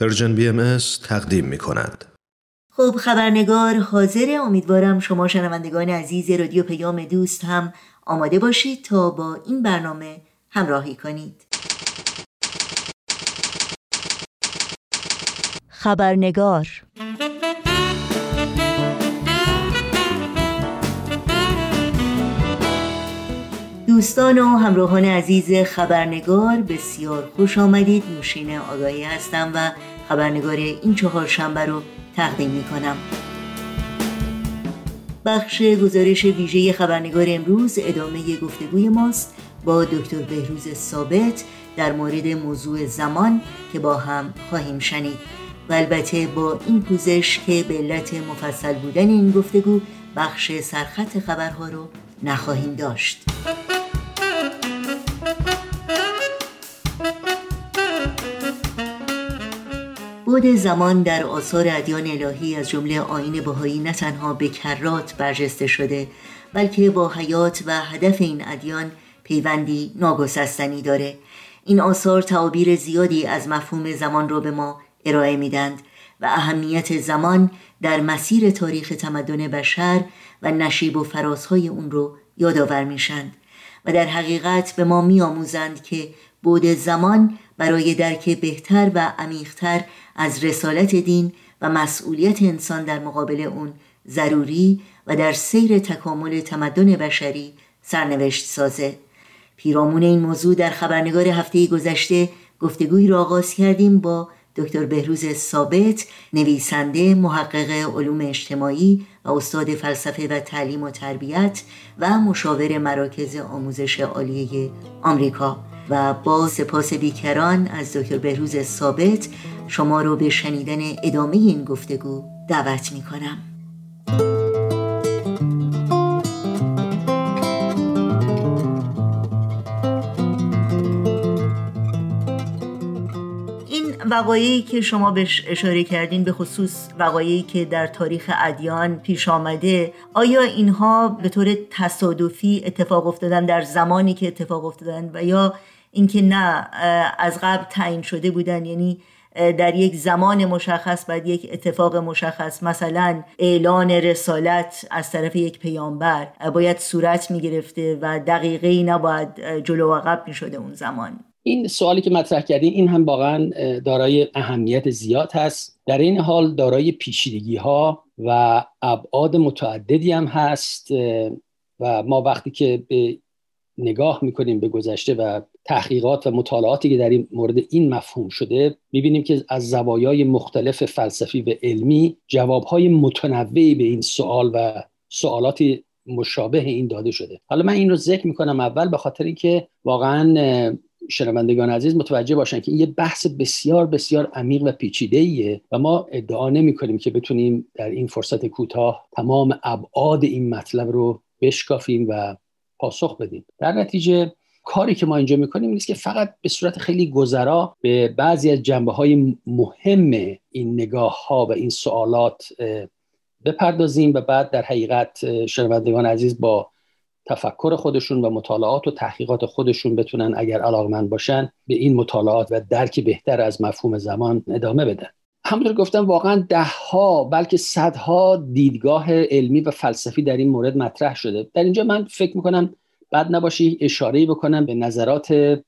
پرژن بی ام تقدیم می کند. خب خبرنگار حاضر امیدوارم شما شنوندگان عزیز رادیو پیام دوست هم آماده باشید تا با این برنامه همراهی کنید خبرنگار دوستان و همراهان عزیز خبرنگار بسیار خوش آمدید. نوشین آگاهی هستم و خبرنگار این چهار شنبه رو تقدیم می کنم بخش گزارش ویژه خبرنگار امروز ادامه گفتگوی ماست با دکتر بهروز ثابت در مورد موضوع زمان که با هم خواهیم شنید. و البته با این پوزش که به علت مفصل بودن این گفتگو بخش سرخط خبرها رو نخواهیم داشت. بود زمان در آثار ادیان الهی از جمله آین بهایی نه تنها به کرات برجسته شده بلکه با حیات و هدف این ادیان پیوندی ناگسستنی داره. این آثار تعابیر زیادی از مفهوم زمان را به ما ارائه میدند و اهمیت زمان در مسیر تاریخ تمدن بشر و نشیب و فرازهای اون رو یادآور میشند و در حقیقت به ما میآموزند که بود زمان برای درک بهتر و عمیقتر از رسالت دین و مسئولیت انسان در مقابل اون ضروری و در سیر تکامل تمدن بشری سرنوشت سازه. پیرامون این موضوع در خبرنگار هفته گذشته گفتگوی را آغاز کردیم با دکتر بهروز ثابت نویسنده محقق علوم اجتماعی و استاد فلسفه و تعلیم و تربیت و مشاور مراکز آموزش عالیه آمریکا. و با سپاس بیکران از دکتر بهروز ثابت شما رو به شنیدن ادامه این گفتگو دعوت می کنم این وقایعی که شما بهش اشاره کردین به خصوص وقایعی که در تاریخ ادیان پیش آمده آیا اینها به طور تصادفی اتفاق افتادن در زمانی که اتفاق افتادن و یا اینکه نه از قبل تعیین شده بودن. یعنی در یک زمان مشخص بعد یک اتفاق مشخص. مثلا اعلان رسالت از طرف یک پیامبر. باید صورت می گرفته و دقیقه نباید جلو و عقب می شده اون زمان. این سوالی که مطرح کردین این هم واقعا دارای اهمیت زیاد هست. در این حال دارای پیچیدگی ها و ابعاد متعددی هم هست. و ما وقتی که به نگاه می‌کنیم به گذشته و تحقیقات و مطالعاتی که در این مورد این مفهوم شده می‌بینیم که از زوایای مختلف فلسفی و علمی جوابهای متنوعی به این سوال و سوالات مشابه این داده شده. حالا من این رو ذکر می‌کنم اول به خاطر اینکه واقعا شنوندگان عزیز متوجه باشن که این یه بحث بسیار بسیار عمیق و پیچیده ایه و ما ادعا نمی کنیم که بتونیم در این فرصت کوتاه تمام ابعاد این مطلب رو بشکافیم و پاسخ بدیم. در نتیجه کاری که ما اینجا می‌کنیم نیست که فقط به صورت خیلی گذرا به بعضی از جنبه های مهم این نگاه ها و این سوالات بپردازیم و بعد در حقیقت شنوندگان عزیز با تفکر خودشون و مطالعات و تحقیقات خودشون بتونن اگر علاقمند باشن به این مطالعات و درک بهتر از مفهوم زمان ادامه بدن. همونطور گفتم واقعا ده ها بلکه صدها دیدگاه علمی و فلسفی در این مورد مطرح شده. در اینجا من فکر می‌کنم بد نباشه اشاره بکنم به نظرات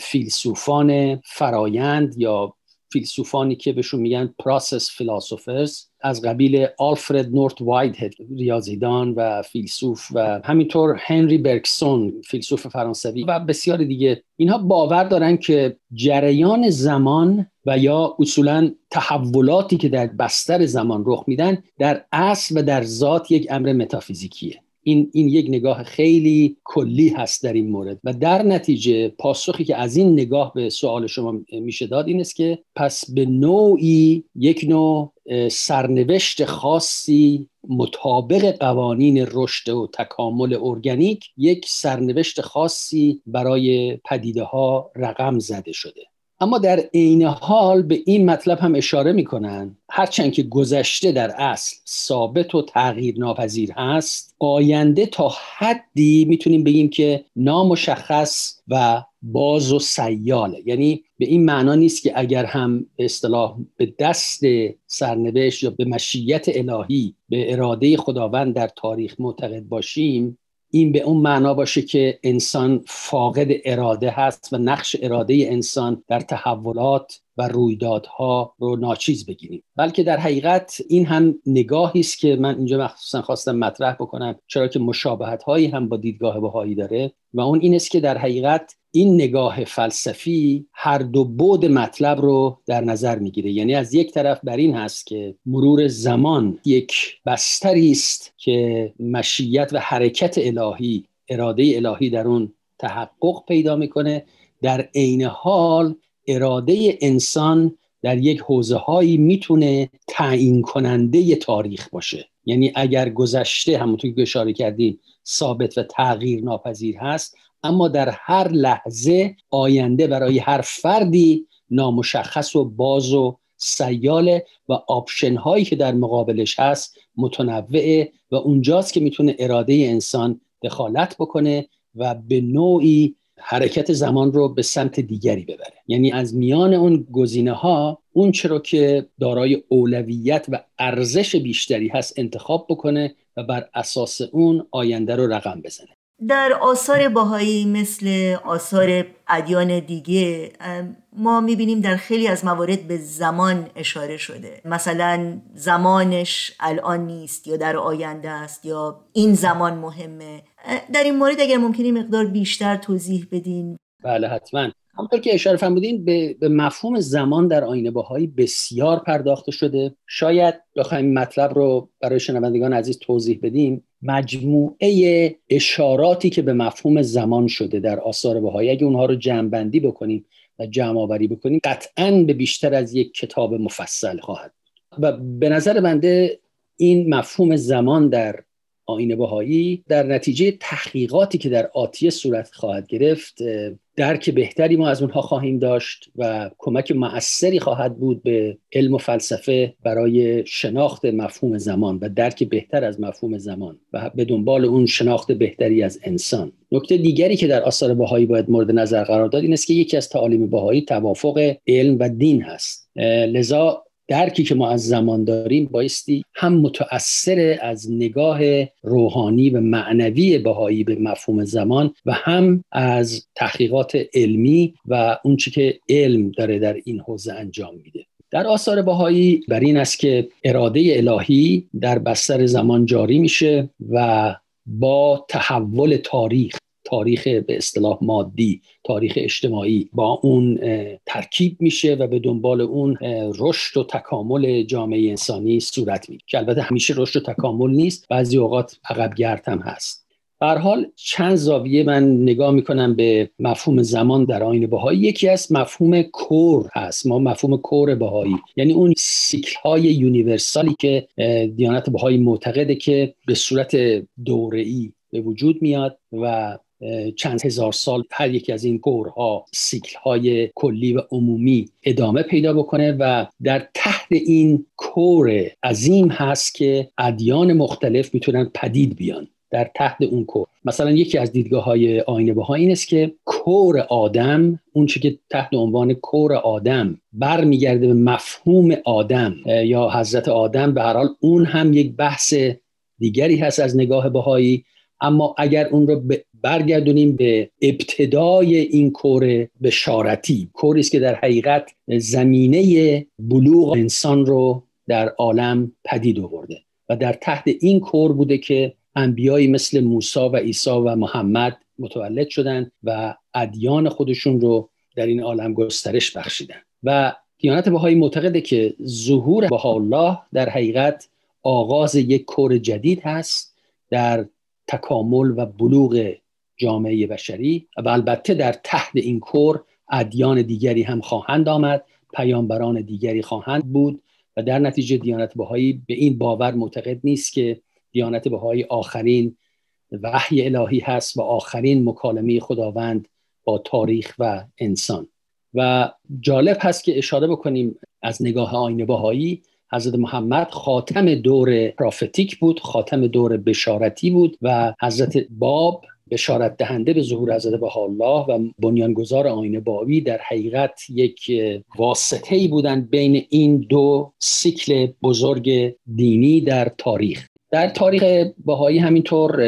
فیلسوفان فرایند یا فیلسوفانی که بهشون میگن process philosophers از قبیل آلفرد نورث وایتهد ریاضیدان و فیلسوف و همینطور هنری برگسون فیلسوف فرانسوی و بسیار دیگه. اینها باور دارن که جریان زمان و یا اصولا تحولاتی که در بستر زمان رخ میدن در اصل و در ذات یک امر متافیزیکیه. این این یک نگاه خیلی کلی هست در این مورد. و در نتیجه پاسخی که از این نگاه به سوال شما میشه داد این است که پس به نوعی یک نوع سرنوشت خاصی مطابق قوانین رشد و تکامل ارگانیک یک سرنوشت خاصی برای پدیده ها رقم زده شده. اما در عین حال به این مطلب هم اشاره می‌کنن. هرچند که گذشته در اصل ثابت و تغییر ناپذیر هست آینده تا حدی می‌تونیم بگیم که نامشخص و باز و سیاله. یعنی به این معنا نیست که اگر هم به اصطلاح به دست سرنوشت یا به مشیت الهی به اراده خداوند در تاریخ معتقد باشیم این به اون معنا باشه که انسان فاقد اراده هست و نقش اراده انسان در تحولات و رویدادها رو ناچیز بگیریم. بلکه در حقیقت این هم نگاهی است که من اینجا مخصوصا خواستم مطرح بکنم چرا که مشابهت هایی هم با دیدگاه بهایی داره و اون این است که در حقیقت این نگاه فلسفی هر دو بود مطلب رو در نظر می‌گیره. یعنی از یک طرف بر این هست که مرور زمان یک بستری است که مشیت و حرکت الهی اراده الهی در اون تحقق پیدا می‌کنه. در عین حال اراده انسان در یک حوزه هایی می‌تونه تعیین کننده تاریخ باشه. یعنی اگر گذشته همونطور که اشاره کردیم ثابت و تغییر ناپذیر هست اما در هر لحظه آینده برای هر فردی نامشخص و باز و سیاله و آپشن هایی که در مقابلش هست متنوعه و اونجاست که می‌تونه اراده انسان دخالت بکنه و به نوعی حرکت زمان رو به سمت دیگری ببره. یعنی از میان اون گزینه ها اون چرا که دارای اولویت و ارزش بیشتری هست انتخاب بکنه و بر اساس اون آینده رو رقم بزنه. در آثار باهایی مثل آثار ادیان دیگه ما می‌بینیم در خیلی از موارد به زمان اشاره شده. مثلا زمانش الان نیست یا در آینده است یا این زمان مهمه. در این مورد اگر ممکنی مقدار بیشتر توضیح بدین. بله حتما. همونطور که اشاره فرمودین به،, به مفهوم زمان در آینه باهایی بسیار پرداخته شده. شاید بخوایم مطلب رو برای شنوندگان عزیز توضیح بدیم. مجموعه اشاراتی که به مفهوم زمان شده در آثار بهایی. اگه اونها رو جمع بکنیم و جمع آوری بکنیم قطعا به بیشتر از یک کتاب مفصل خواهد و به نظر بنده این مفهوم زمان در آین بهایی در نتیجه تحقیقاتی که در آتیه صورت خواهد گرفت درک بهتری ما از اونها خواهیم داشت و کمک مؤثری خواهد بود به علم و فلسفه برای شناخت مفهوم زمان و درک بهتر از مفهوم زمان و به دنبال اون شناخت بهتری از انسان. نکته دیگری که در آثار بهایی باید مورد نظر قرار داد این است که یکی از تعالیم بهایی توافق علم و دین هست. لذا درکی که ما از زمان داریم بایستی هم متأثر از نگاه روحانی و معنوی بهایی به مفهوم زمان و هم از تحقیقات علمی و اونچه که علم داره در این حوزه انجام میده. در آثار بهایی بر این است که اراده الهی در بستر زمان جاری میشه و با تحول تاریخ تاریخ به اصطلاح مادی تاریخ اجتماعی با اون ترکیب میشه و به دنبال اون رشد و تکامل جامعه انسانی صورت می‌گیره که البته همیشه رشد و تکامل نیست بعضی اوقات عقب گرد هم هست. در حال چند زاویه من نگاه می‌کنم به مفهوم زمان در آین بهایی. یکی از مفهوم کور هست ما مفهوم کور بهایی. یعنی اون سیکل های یونیورسالی که دیانت بهایی معتقده که به صورت دوره‌ای به وجود میاد و چند هزار سال هر یکی از این گورها سیکل های کلی و عمومی ادامه پیدا بکنه و در تحت این کور عظیم هست که ادیان مختلف می‌تونن پدید بیان در تحت اون کور. مثلا یکی از دیدگاه های آینه بها این است که کور آدم اون که تحت عنوان کور آدم برمیگرده به مفهوم آدم یا حضرت آدم به هر حال اون هم یک بحث دیگری هست از نگاه بهایی. اما اگر اون رو برگردونیم به ابتدای این کور بشارتی کوری است که در حقیقت زمینه بلوغ انسان رو در عالم پدید آورده و در تحت این کور بوده که انبیایی مثل موسی و عیسی و محمد متولد شدند و ادیان خودشون رو در این عالم گسترش بخشیدن. و دیانت بهایی معتقده که ظهور بهاءالله در حقیقت آغاز یک کور جدید هست در تکامل و بلوغ جامعه بشری و البته در تحت این کور ادیان دیگری هم خواهند آمد پیامبران دیگری خواهند بود و در نتیجه دیانت بهایی به این باور معتقد نیست که دیانت بهایی آخرین وحی الهی هست و آخرین مکالمه خداوند با تاریخ و انسان. و جالب هست که اشاره بکنیم از نگاه آین بهایی حضرت محمد خاتم دور پرافتیک بود خاتم دور بشارتی بود و حضرت باب بشارت دهنده به ظهور حضرت الله و بنیانگذار آین بابی در حقیقت یک واسطه ای بودند بین این دو سیکل بزرگ دینی در تاریخ. در تاریخ بهایی همینطور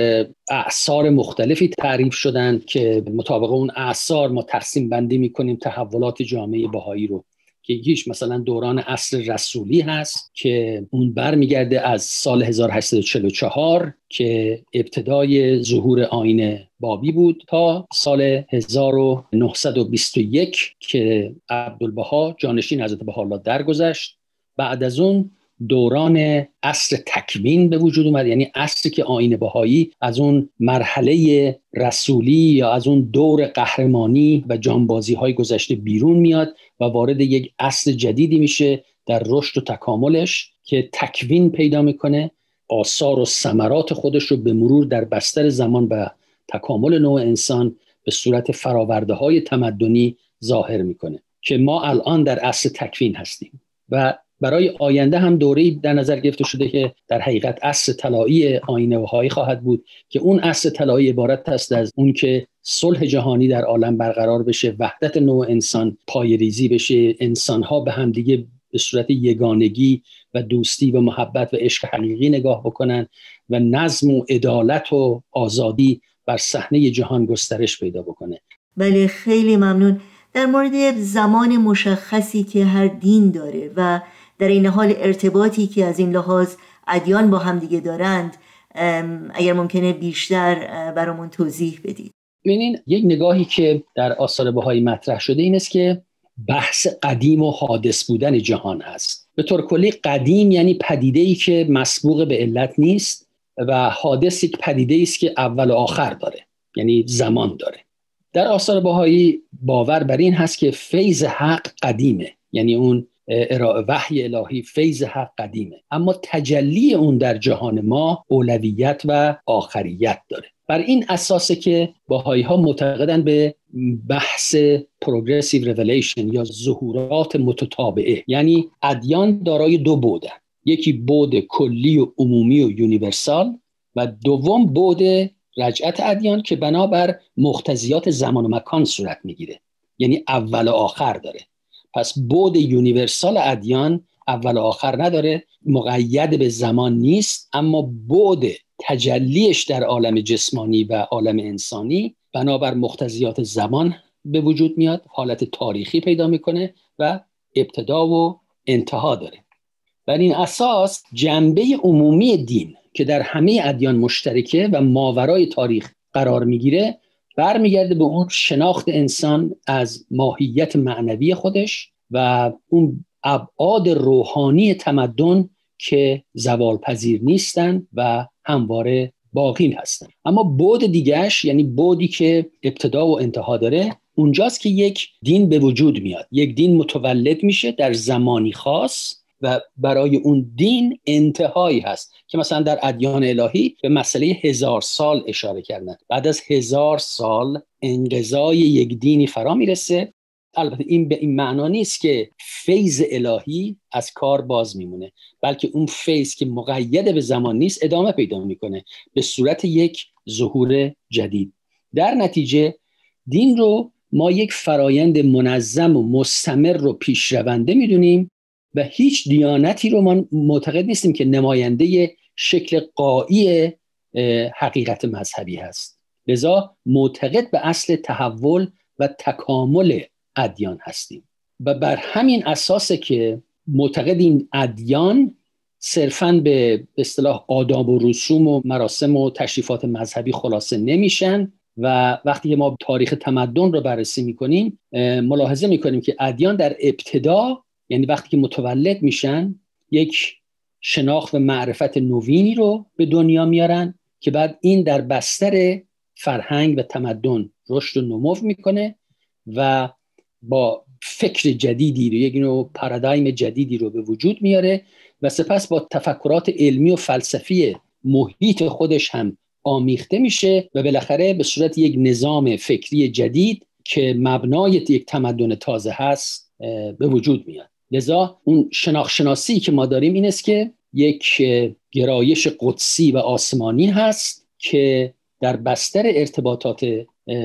اعثار مختلفی تعریف شدند که مطابق اون اعثار ما تقسیم بندی می‌کنیم تحولات جامعه بهایی رو. یکیش مثلا دوران عصر رسولی هست که اون برمیگرده از سال 1844 که ابتدای ظهور آین بابی بود تا سال 1921 که عبدالبها جانشین حضرت بها درگذشت. بعد از اون دوران عصر تکوین به وجود اومد. یعنی عصری که آین بهایی از اون مرحله رسولی یا از اون دور قهرمانی و جانبازی های گذشته بیرون میاد و وارد یک عصر جدیدی میشه در رشد و تکاملش که تکوین پیدا می‌کنه. آثار و ثمرات خودش رو به مرور در بستر زمان و تکامل نوع انسان به صورت فراورده های تمدنی ظاهر می‌کنه که ما الان در عصر تکوین هستیم و برای آینده هم دوره در نظر گرفته شده که در حقیقت اصل طلایی آینه هایی خواهد بود که اون اصل طلایی عبارت است از اون که صلح جهانی در عالم برقرار بشه وحدت نوع انسان پایریزی بشه انسان ها به همدیگه به صورت یگانگی و دوستی و محبت و عشق حقیقی نگاه بکنن و نظم و عدالت و آزادی بر صحنه جهان گسترش پیدا بکنه. بله خیلی ممنون. در مورد زمان مشخصی که هر دین داره و در این حال ارتباطی که از این لحاظ ادیان با هم دیگه دارند اگر ممکنه بیشتر برامون توضیح بدید. ببینین یک نگاهی که در آثار بهایی مطرح شده این است که بحث قدیم و حادث بودن جهان هست. به طور کلی قدیم یعنی پدیده ای که مسبوق به علت نیست و حادث یک پدیده است که اول و آخر داره یعنی زمان داره. در آثار بهایی باور بر این هست که فیض حق قدیمه یعنی اون وحی الهی فیض حق قدیمه. اما تجلی اون در جهان ما اولویت و آخریت داره. بر این اساسه که باهایی ها معتقدن به بحث progressive revelation یا ظهورات متتابعه. یعنی ادیان دارای دو بعدن. یکی بعد کلی و عمومی و universal و دوم بعد رجعت ادیان که بنابر مقتضیات زمان و مکان صورت می‌گیره. یعنی اول و آخر داره. پس بعد universal ادیان اول و آخر نداره مقید به زمان نیست اما بعد تجلیش در عالم جسمانی و عالم انسانی بنابر مقتضیات زمان به وجود میاد حالت تاریخی پیدا می‌کنه و ابتدا و انتها داره. بر این اساس جنبه عمومی دین که در همه ادیان مشترکه و ماورای تاریخ قرار می‌گیره برمیگرده به اون شناخت انسان از ماهیت معنوی خودش و اون ابعاد روحانی تمدن که زوال پذیر نیستن و همواره باقی هستن. اما بود دیگهش یعنی بودی که ابتدا و انتها داره اونجاست که یک دین به وجود میاد. یک دین متولد میشه در زمانی خاص و برای اون دین انتهایی هست که مثلا در ادیان الهی به مسئله هزار سال اشاره کردن. بعد از هزار سال انقضای یک دینی فرا می‌رسه. البته این به این معنا نیست که فیض الهی از کار باز میمونه بلکه اون فیض که مقید به زمان نیست ادامه پیدا می‌کنه به صورت یک ظهور جدید. در نتیجه دین رو ما یک فرایند منظم و مستمر رو پیشرونده می‌دونیم. و هیچ دیانتی رو ما معتقد نیستیم که نماینده شکل قایی حقیقت مذهبی هست. لذا معتقد به اصل تحول و تکامل ادیان هستیم. و بر همین اساسه که معتقد این ادیان صرفا به اصطلاح آداب و رسوم و مراسم و تشریفات مذهبی خلاصه نمیشن و وقتی ما تاریخ تمدن رو بررسی می‌کنیم ملاحظه می‌کنیم که ادیان در ابتدا یعنی وقتی که متولد میشن یک شناخت و معرفت نوینی رو به دنیا میارن که بعد این در بستر فرهنگ و تمدن رشد و نمو می‌کنه و با فکر جدیدی رو یک نوع پارادایم جدیدی رو به وجود میاره و سپس با تفکرات علمی و فلسفی محیط خودش هم آمیخته میشه و بالاخره به صورت یک نظام فکری جدید که مبنای یک تمدن تازه هست به وجود میاد. لذا اون شناخشناسی که ما داریم این است که یک گرایش قدسی و آسمانی هست که در بستر ارتباطات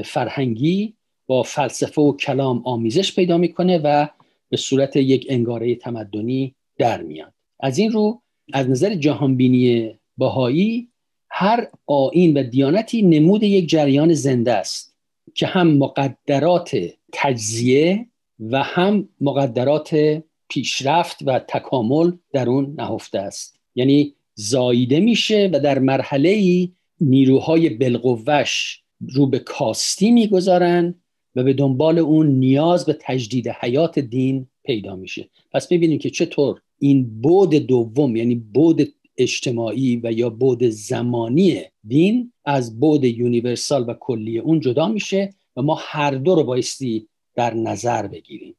فرهنگی با فلسفه و کلام آمیزش پیدا می‌کنه و به صورت یک انگاره تمدنی در میاد. از این رو از نظر جهانبینی باهایی هر آین و دیانتی نمود یک جریان زنده است که هم مقدرات تجزیه و هم مقدرات پیشرفت و تکامل در اون نهفته است. یعنی زاییده میشه و در مرحله ای نیروهای بلقوش رو به کاستی می‌گذارن و به دنبال اون نیاز به تجدید حیات دین پیدا میشه. پس ببینیم که چطور این بود دوم یعنی بود اجتماعی و یا بود زمانی دین از بود یونیورسال و کلی اون جدا میشه و ما هر دو رو بایستی در نظر بگیریم.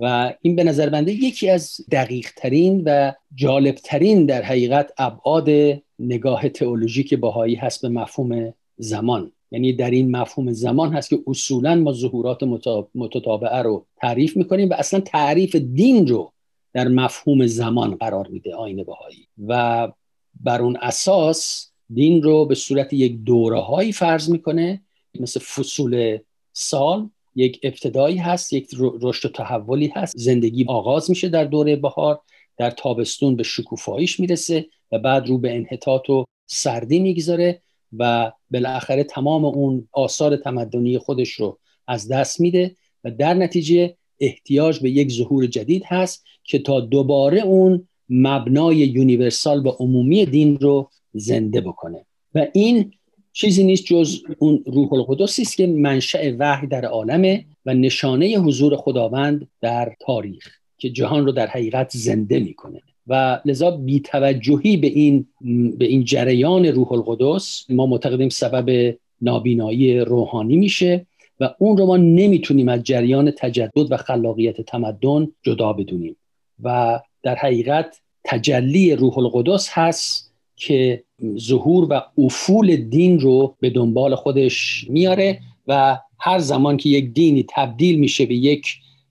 و این به نظر بنده یکی از دقیق ترین و جالب ترین در حقیقت ابعاد نگاه تئولوژیک باهایی هست به مفهوم زمان. یعنی در این مفهوم زمان هست که اصولا ما ظهورات متتابعه رو تعریف می‌کنیم و اصلا تعریف دین رو در مفهوم زمان قرار میده آین باهایی و بر اون اساس دین رو به صورت یک دوره هایی فرض می‌کنه مثل فصول سال یک ابتدایی هست یک رشد و تحولی هست. زندگی آغاز میشه در دوره بهار در تابستون به شکوفاییش می‌رسه و بعد رو به انحطاط و سردی می‌گذاره و بالاخره تمام اون آثار تمدنی خودش رو از دست میده و در نتیجه احتیاج به یک ظهور جدید هست که تا دوباره اون مبنای یونیورسال و عمومی دین رو زنده بکنه. و این چیزی نیست جز اون روح القدسی است که منشأ وحی در عالمه و نشانه حضور خداوند در تاریخ که جهان رو در حقیقت زنده می‌کنه. و لذا بیتوجهی به این به این جریان روح القدس ما معتقدیم سبب نابینایی روحانی میشه و اون رو ما نمی‌تونیم از جریان تجدد و خلاقیت تمدن جدا بدونیم. و در حقیقت تجلی روح القدس هست که ظهور و افول دین رو به دنبال خودش میاره و هر زمان که یک دینی تبدیل میشه به یک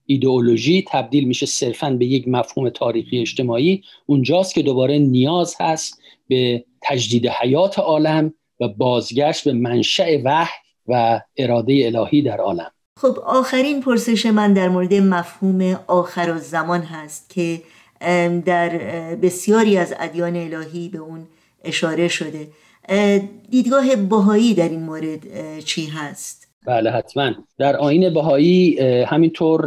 ایدئولوژی تبدیل میشه صرفا به یک مفهوم تاریخی اجتماعی. اونجاست که دوباره نیاز هست به تجدید حیات عالم و بازگشت به منشأ وحی و اراده الهی در عالم. خب آخرین پرسش من در مورد مفهوم آخر زمان هست که در بسیاری از ادیان الهی به اون اشاره شده. دیدگاه بهایی در این مورد چی هست؟ بله حتما. در آین بهایی همینطور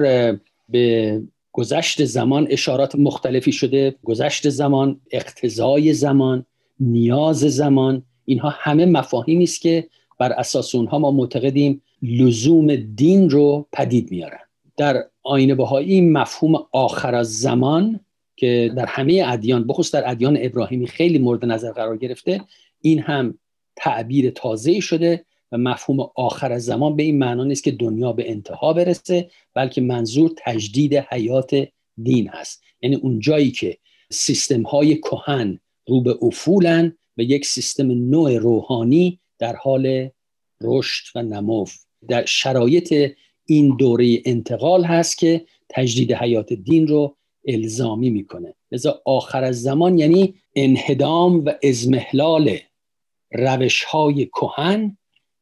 به گذشت زمان اشارات مختلفی شده. گذشت زمان اقتضای زمان نیاز زمان. اینها همه مفاهیمی است که بر اساس اونها ما معتقدیم لزوم دین رو پدید میارن. در آین بهایی مفهوم آخر از زمان که در همه ادیان بخصوص در ادیان ابراهیمی خیلی مورد نظر قرار گرفته. این هم تعبیر تازه شده و مفهوم آخر زمان به این معنا نیست که دنیا به انتها برسه بلکه منظور تجدید حیات دین هست. یعنی اون جایی که سیستم های کهن رو به افولن و یک سیستم نوع روحانی در حال رشد و نمو. در شرایط این دوره انتقال هست که تجدید حیات دین رو الزامی می‌کنه. لذا آخر از زمان یعنی انهدام و ازمهلال روش های کهن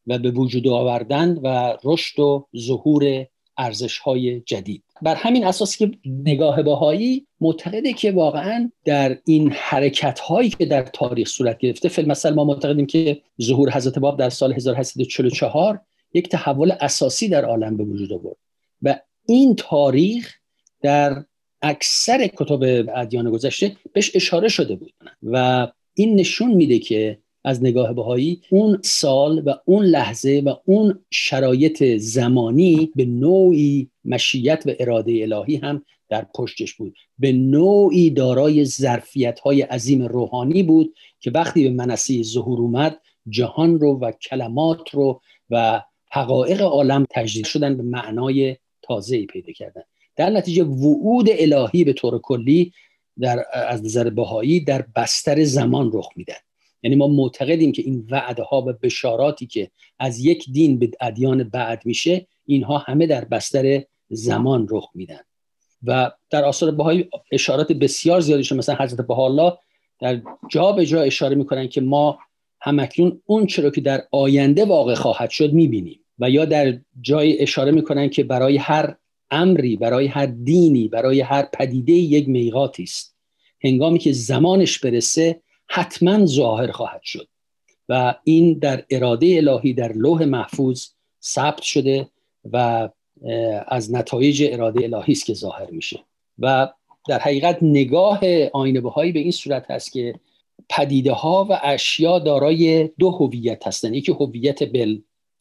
و به وجود آوردن و رشد و ظهور ارزش های جدید. بر همین اساس که نگاه باهایی معتقده که واقعا در این حرکت هایی که در تاریخ صورت گرفته فیلم مثلا ما معتقدیم که ظهور حضرت باب در سال 1844 یک تحول اساسی در عالم به وجود آورد. و این تاریخ در اکثر کتب ادیان گذشته بهش اشاره شده بود. و این نشون میده که از نگاه بهایی اون سال و اون لحظه و اون شرایط زمانی به نوعی مشیت و اراده الهی هم در پشتش بود. به نوعی دارای ظرفیت های عظیم روحانی بود که وقتی به منصه ظهور اومد جهان رو و کلمات رو و حقایق عالم تجدید شدن به معنای تازه پیدا کردن. در نتیجه وعود الهی به طور کلی در از نظر بهایی در بستر زمان رخ میدن. یعنی ما معتقدیم که این وعده ها و بشاراتی که از یک دین به ادیان بعد میشه اینها همه در بستر زمان رخ میدن. و در آثار بهایی اشارات بسیار زیادی مثلا حضرت بهاءالله در جا به جا اشاره می‌کنن که ما همکنون اون چرا که در آینده واقع خواهد شد می‌بینیم. و یا در جای اشاره می‌کنن که برای هر امری برای هر دینی برای هر پدیده یک میقاتی است. هنگامی که زمانش برسه حتما ظاهر خواهد شد و این در اراده الهی در لوح محفوظ ثبت شده و از نتایج اراده الهی است که ظاهر میشه. و در حقیقت نگاه آینه بهایی به این صورت هست که پدیده ها و اشیا دارای دو هویت هستند یکی هویت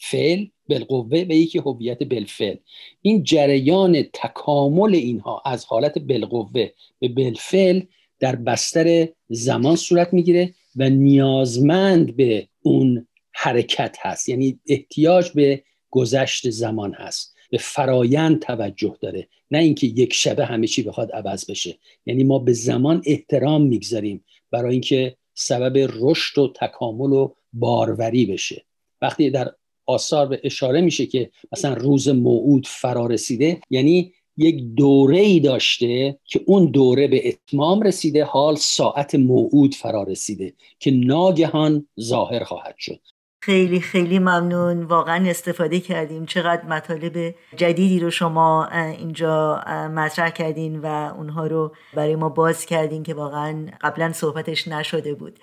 بالفعل بالقوه و یکی هویت بالفعل. این جریان تکامل اینها از حالت بالقوه به بالفعل در بستر زمان صورت می‌گیره و نیازمند به اون حرکت هست. یعنی احتیاج به گذشت زمان هست. به فرایند توجه داره. نه اینکه یک شبه همه چی بخواد عوض بشه. یعنی ما به زمان احترام می‌گذاریم برای اینکه سبب رشد و تکامل و باروری بشه. وقتی در آثار به اشاره میشه که مثلا روز موعود فرا رسیده یعنی یک دوره ای داشته که اون دوره به اتمام رسیده حال ساعت موعود فرا رسیده که ناگهان ظاهر خواهد شد. خیلی خیلی ممنون. واقعا استفاده کردیم. چقدر مطالب جدیدی رو شما اینجا مطرح کردین و اونها رو برای ما باز کردین که واقعا قبلا صحبتش نشده بود.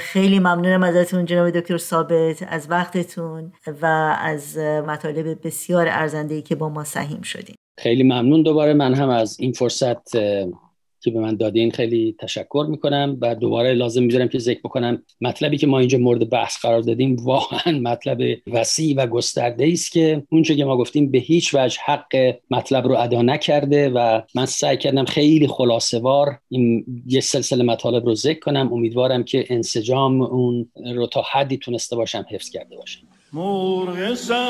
خیلی ممنونم ازتون جناب دکتر ثابت از وقتتون و از مطالب بسیار ارزنده که با ما سهیم شدیم خیلی ممنون دوباره. من هم از این فرصت که به من دادین خیلی تشکر می‌کنم و دوباره لازم می‌ذارم که ذکر بکنم مطلبی که ما اینجا مورد بحث قرار دادیم واقعا مطلب وسیع و گسترده است که اونچه که ما گفتیم به هیچ وجه حق مطلب رو ادا نکرده و من سعی کردم خیلی خلاصه وار این یه سلسله مطالب رو ذکر کنم. امیدوارم که انسجام اون رو تا حدی تونسته باشم حفظ کرده باشم. مرغ شکن